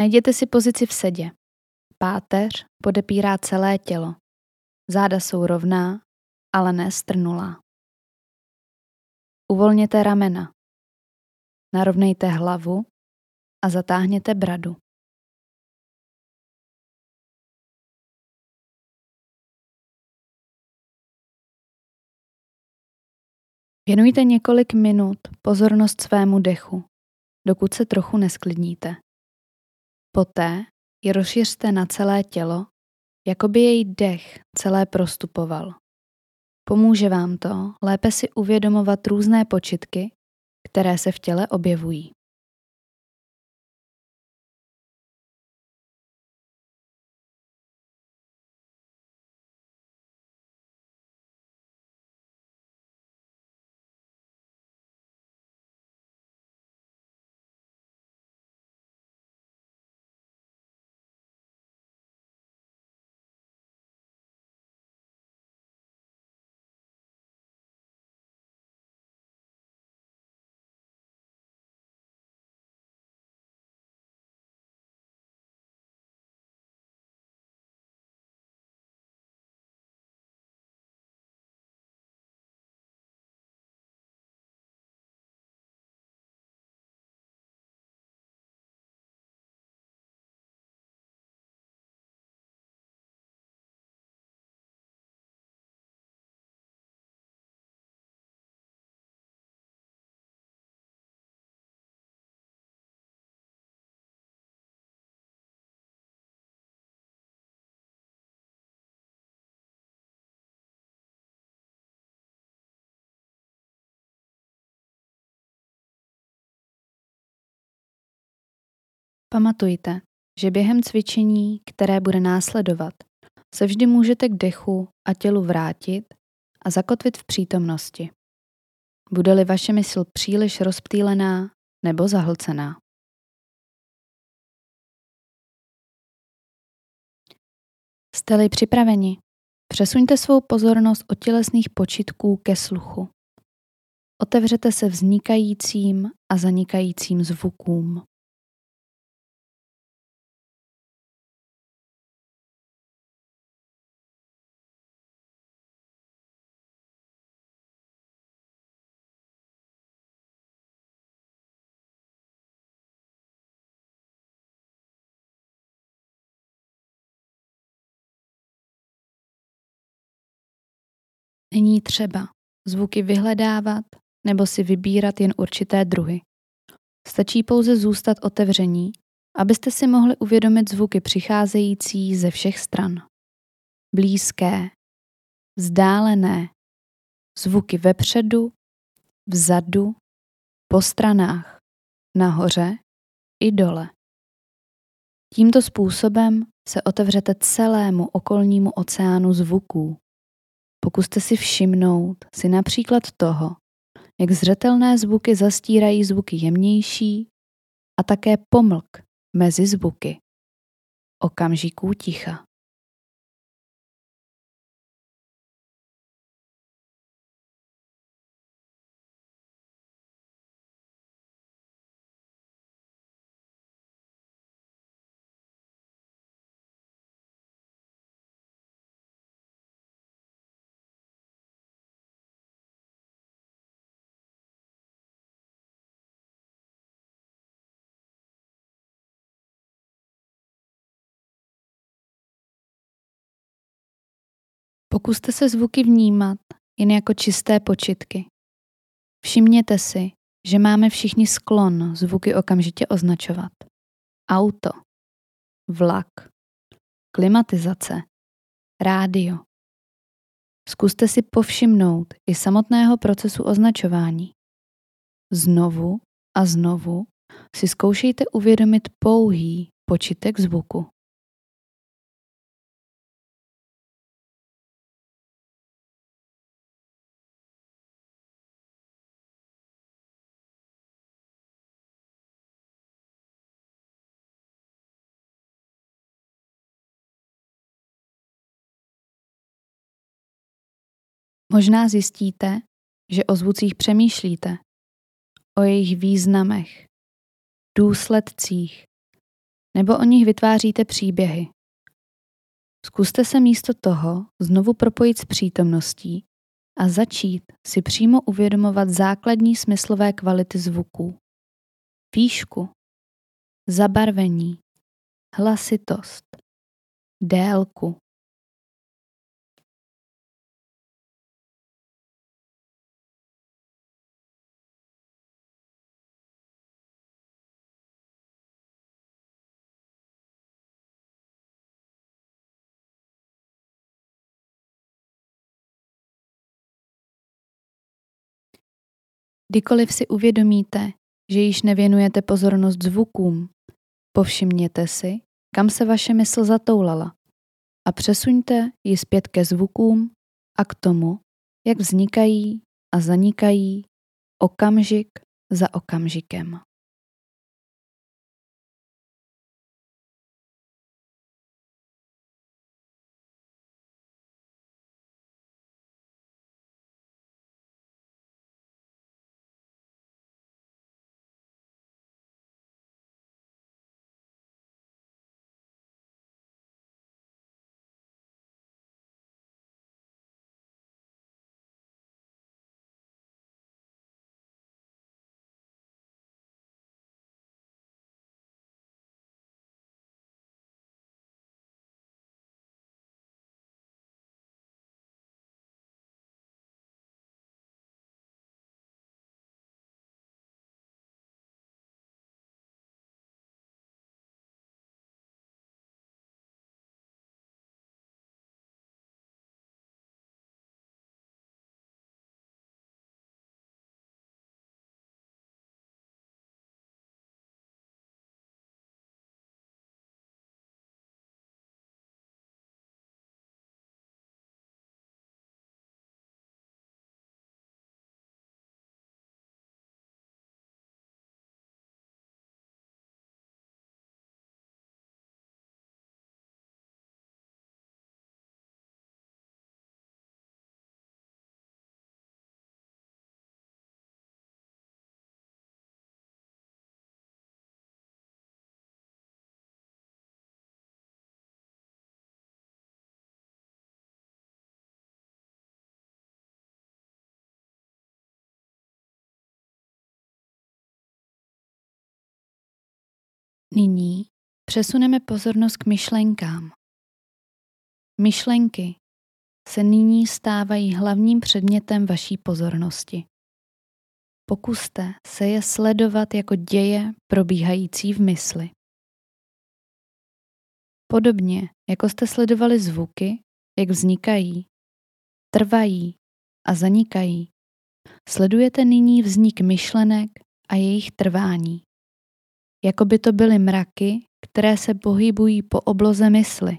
Najděte si pozici v sedě. Páteř podepírá celé tělo. Záda jsou rovná, ale ne strnulá. Uvolněte ramena. Narovnejte hlavu a zatáhněte bradu. Věnujte několik minut pozornost svému dechu, dokud se trochu nesklidníte. Poté ji rozšiřte na celé tělo, jako by její dech celé prostupoval. Pomůže vám to lépe si uvědomovat různé počitky, které se v těle objevují. Pamatujte, že během cvičení, které bude následovat, se vždy můžete k dechu a tělu vrátit a zakotvit v přítomnosti. Bude-li vaše mysl příliš rozptýlená nebo zahlcená. Jste-li připraveni, přesuňte svou pozornost od tělesných počitků ke sluchu. Otevřete se vznikajícím a zanikajícím zvukům. Není třeba zvuky vyhledávat nebo si vybírat jen určité druhy. Stačí pouze zůstat otevření, abyste si mohli uvědomit zvuky přicházející ze všech stran. Blízké, vzdálené, zvuky vepředu, vzadu, po stranách, nahoře i dole. Tímto způsobem se otevřete celému okolnímu oceánu zvuků, Pokuste si všimnout si například toho, jak zřetelné zvuky zastírají zvuky jemnější a také pomlk mezi zvuky. Okamžiků ticha. Pokuste se zvuky vnímat jen jako čisté počitky. Všimněte si, že máme všichni sklon zvuky okamžitě označovat. Auto, vlak, klimatizace, rádio. Zkuste si povšimnout i samotného procesu označování. Znovu a znovu si zkoušejte uvědomit pouhý počitek zvuku. Možná zjistíte, že o zvucích přemýšlíte, o jejich významech, důsledcích nebo o nich vytváříte příběhy. Zkuste se místo toho znovu propojit s přítomností a začít si přímo uvědomovat základní smyslové kvality zvuků. Výšku, zabarvení, hlasitost, délku. Kdykoliv si uvědomíte, že již nevěnujete pozornost zvukům, povšimněte si, kam se vaše mysl zatoulala a přesuňte ji zpět ke zvukům a k tomu, jak vznikají a zanikají okamžik za okamžikem. Nyní přesuneme pozornost k myšlenkám. Myšlenky se nyní stávají hlavním předmětem vaší pozornosti. Pokuste se je sledovat jako děje probíhající v mysli. Podobně, jako jste sledovali zvuky, jak vznikají, trvají a zanikají, sledujete nyní vznik myšlenek a jejich trvání jako by to byly mraky, které se pohybují po obloze mysli.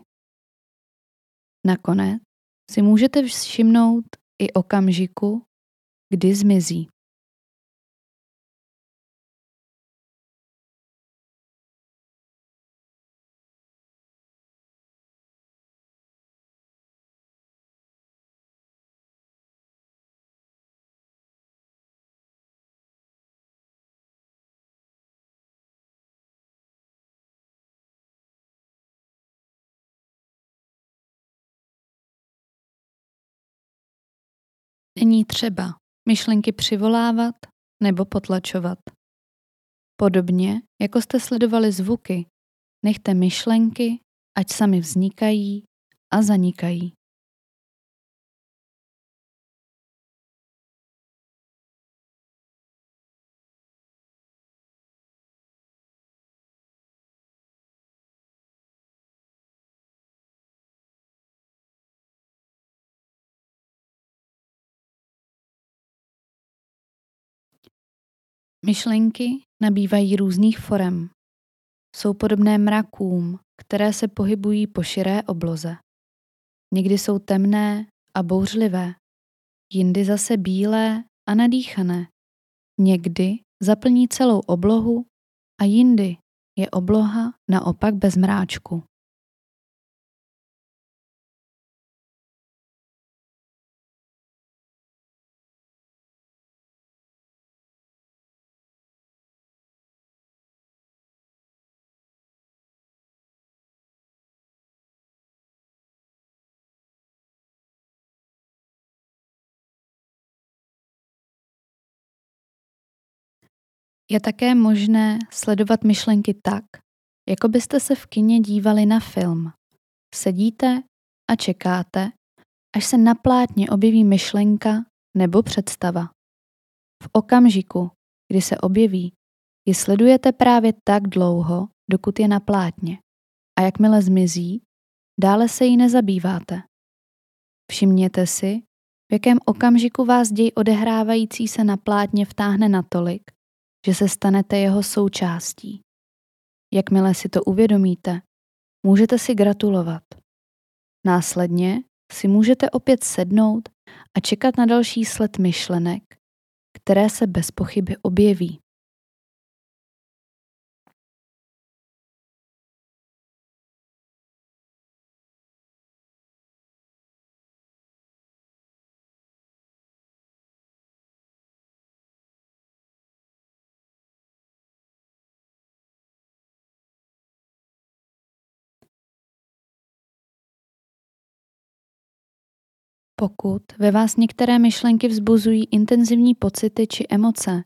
Nakonec si můžete všimnout i okamžiku, kdy zmizí. Není třeba myšlenky přivolávat nebo potlačovat. Podobně, jako jste sledovali zvuky, nechte myšlenky, ať sami vznikají a zanikají. Myšlenky nabývají různých forem. Jsou podobné mrakům, které se pohybují po širé obloze. Někdy jsou temné a bouřlivé, jindy zase bílé a nadýchané. Někdy zaplní celou oblohu a jindy je obloha naopak bez mráčku. Je také možné sledovat myšlenky tak, jako byste se v kině dívali na film. Sedíte a čekáte, až se na plátně objeví myšlenka nebo představa. V okamžiku, kdy se objeví, ji sledujete právě tak dlouho, dokud je na plátně. A jakmile zmizí, dále se jí nezabýváte. Všimněte si, v jakém okamžiku vás děj odehrávající se na plátně vtáhne natolik, že se stanete jeho součástí. Jakmile si to uvědomíte, můžete si gratulovat. Následně si můžete opět sednout a čekat na další sled myšlenek, které se bez pochyby objeví. Pokud ve vás některé myšlenky vzbuzují intenzivní pocity či emoce,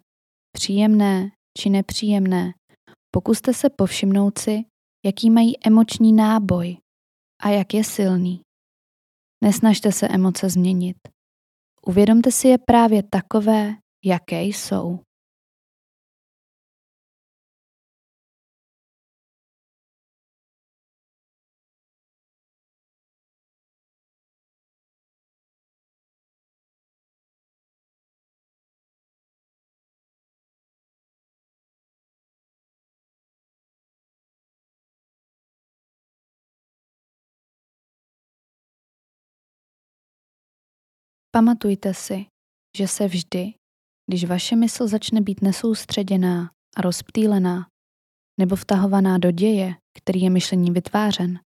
příjemné či nepříjemné, pokuste se povšimnout si, jaký mají emoční náboj a jak je silný. Nesnažte se emoce změnit. Uvědomte si je právě takové, jaké jsou. Pamatujte si, že se vždy, když vaše mysl začne být nesoustředěná a rozptýlená, nebo vtahovaná do děje, který je myšlení vytvářen,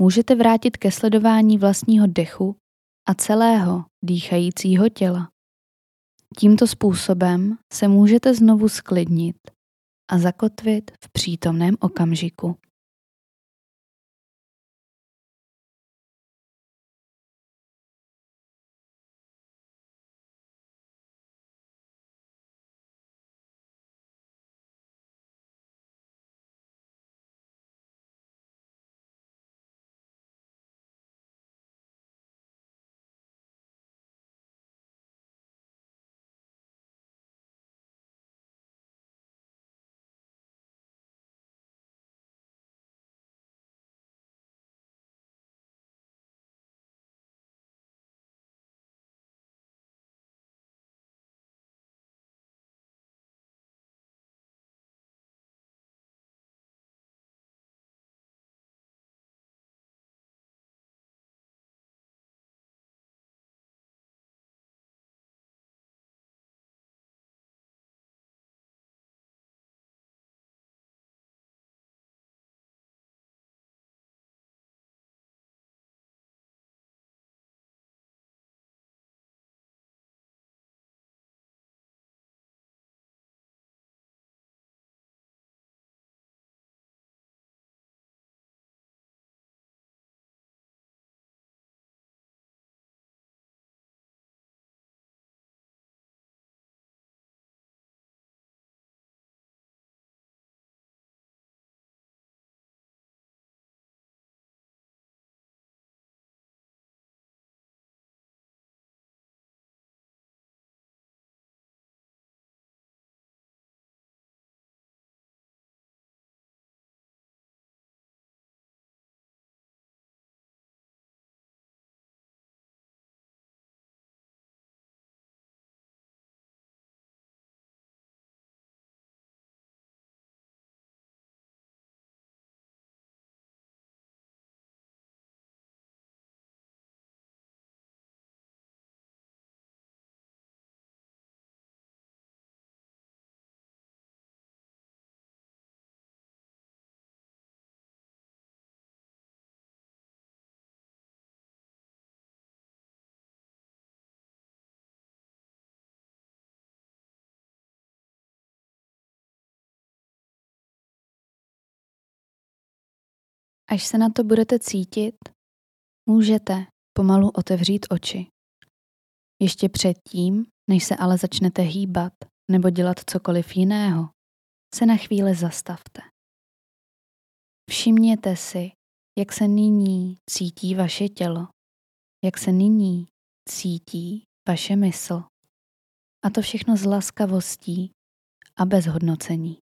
můžete vrátit ke sledování vlastního dechu a celého dýchajícího těla. Tímto způsobem se můžete znovu sklidnit a zakotvit v přítomném okamžiku. Až se na to budete cítit, můžete pomalu otevřít oči. Ještě předtím, než se ale začnete hýbat nebo dělat cokoliv jiného, se na chvíli zastavte. Všimněte si, jak se nyní cítí vaše tělo, jak se nyní cítí vaše mysl. A to všechno s laskavostí a bez hodnocení.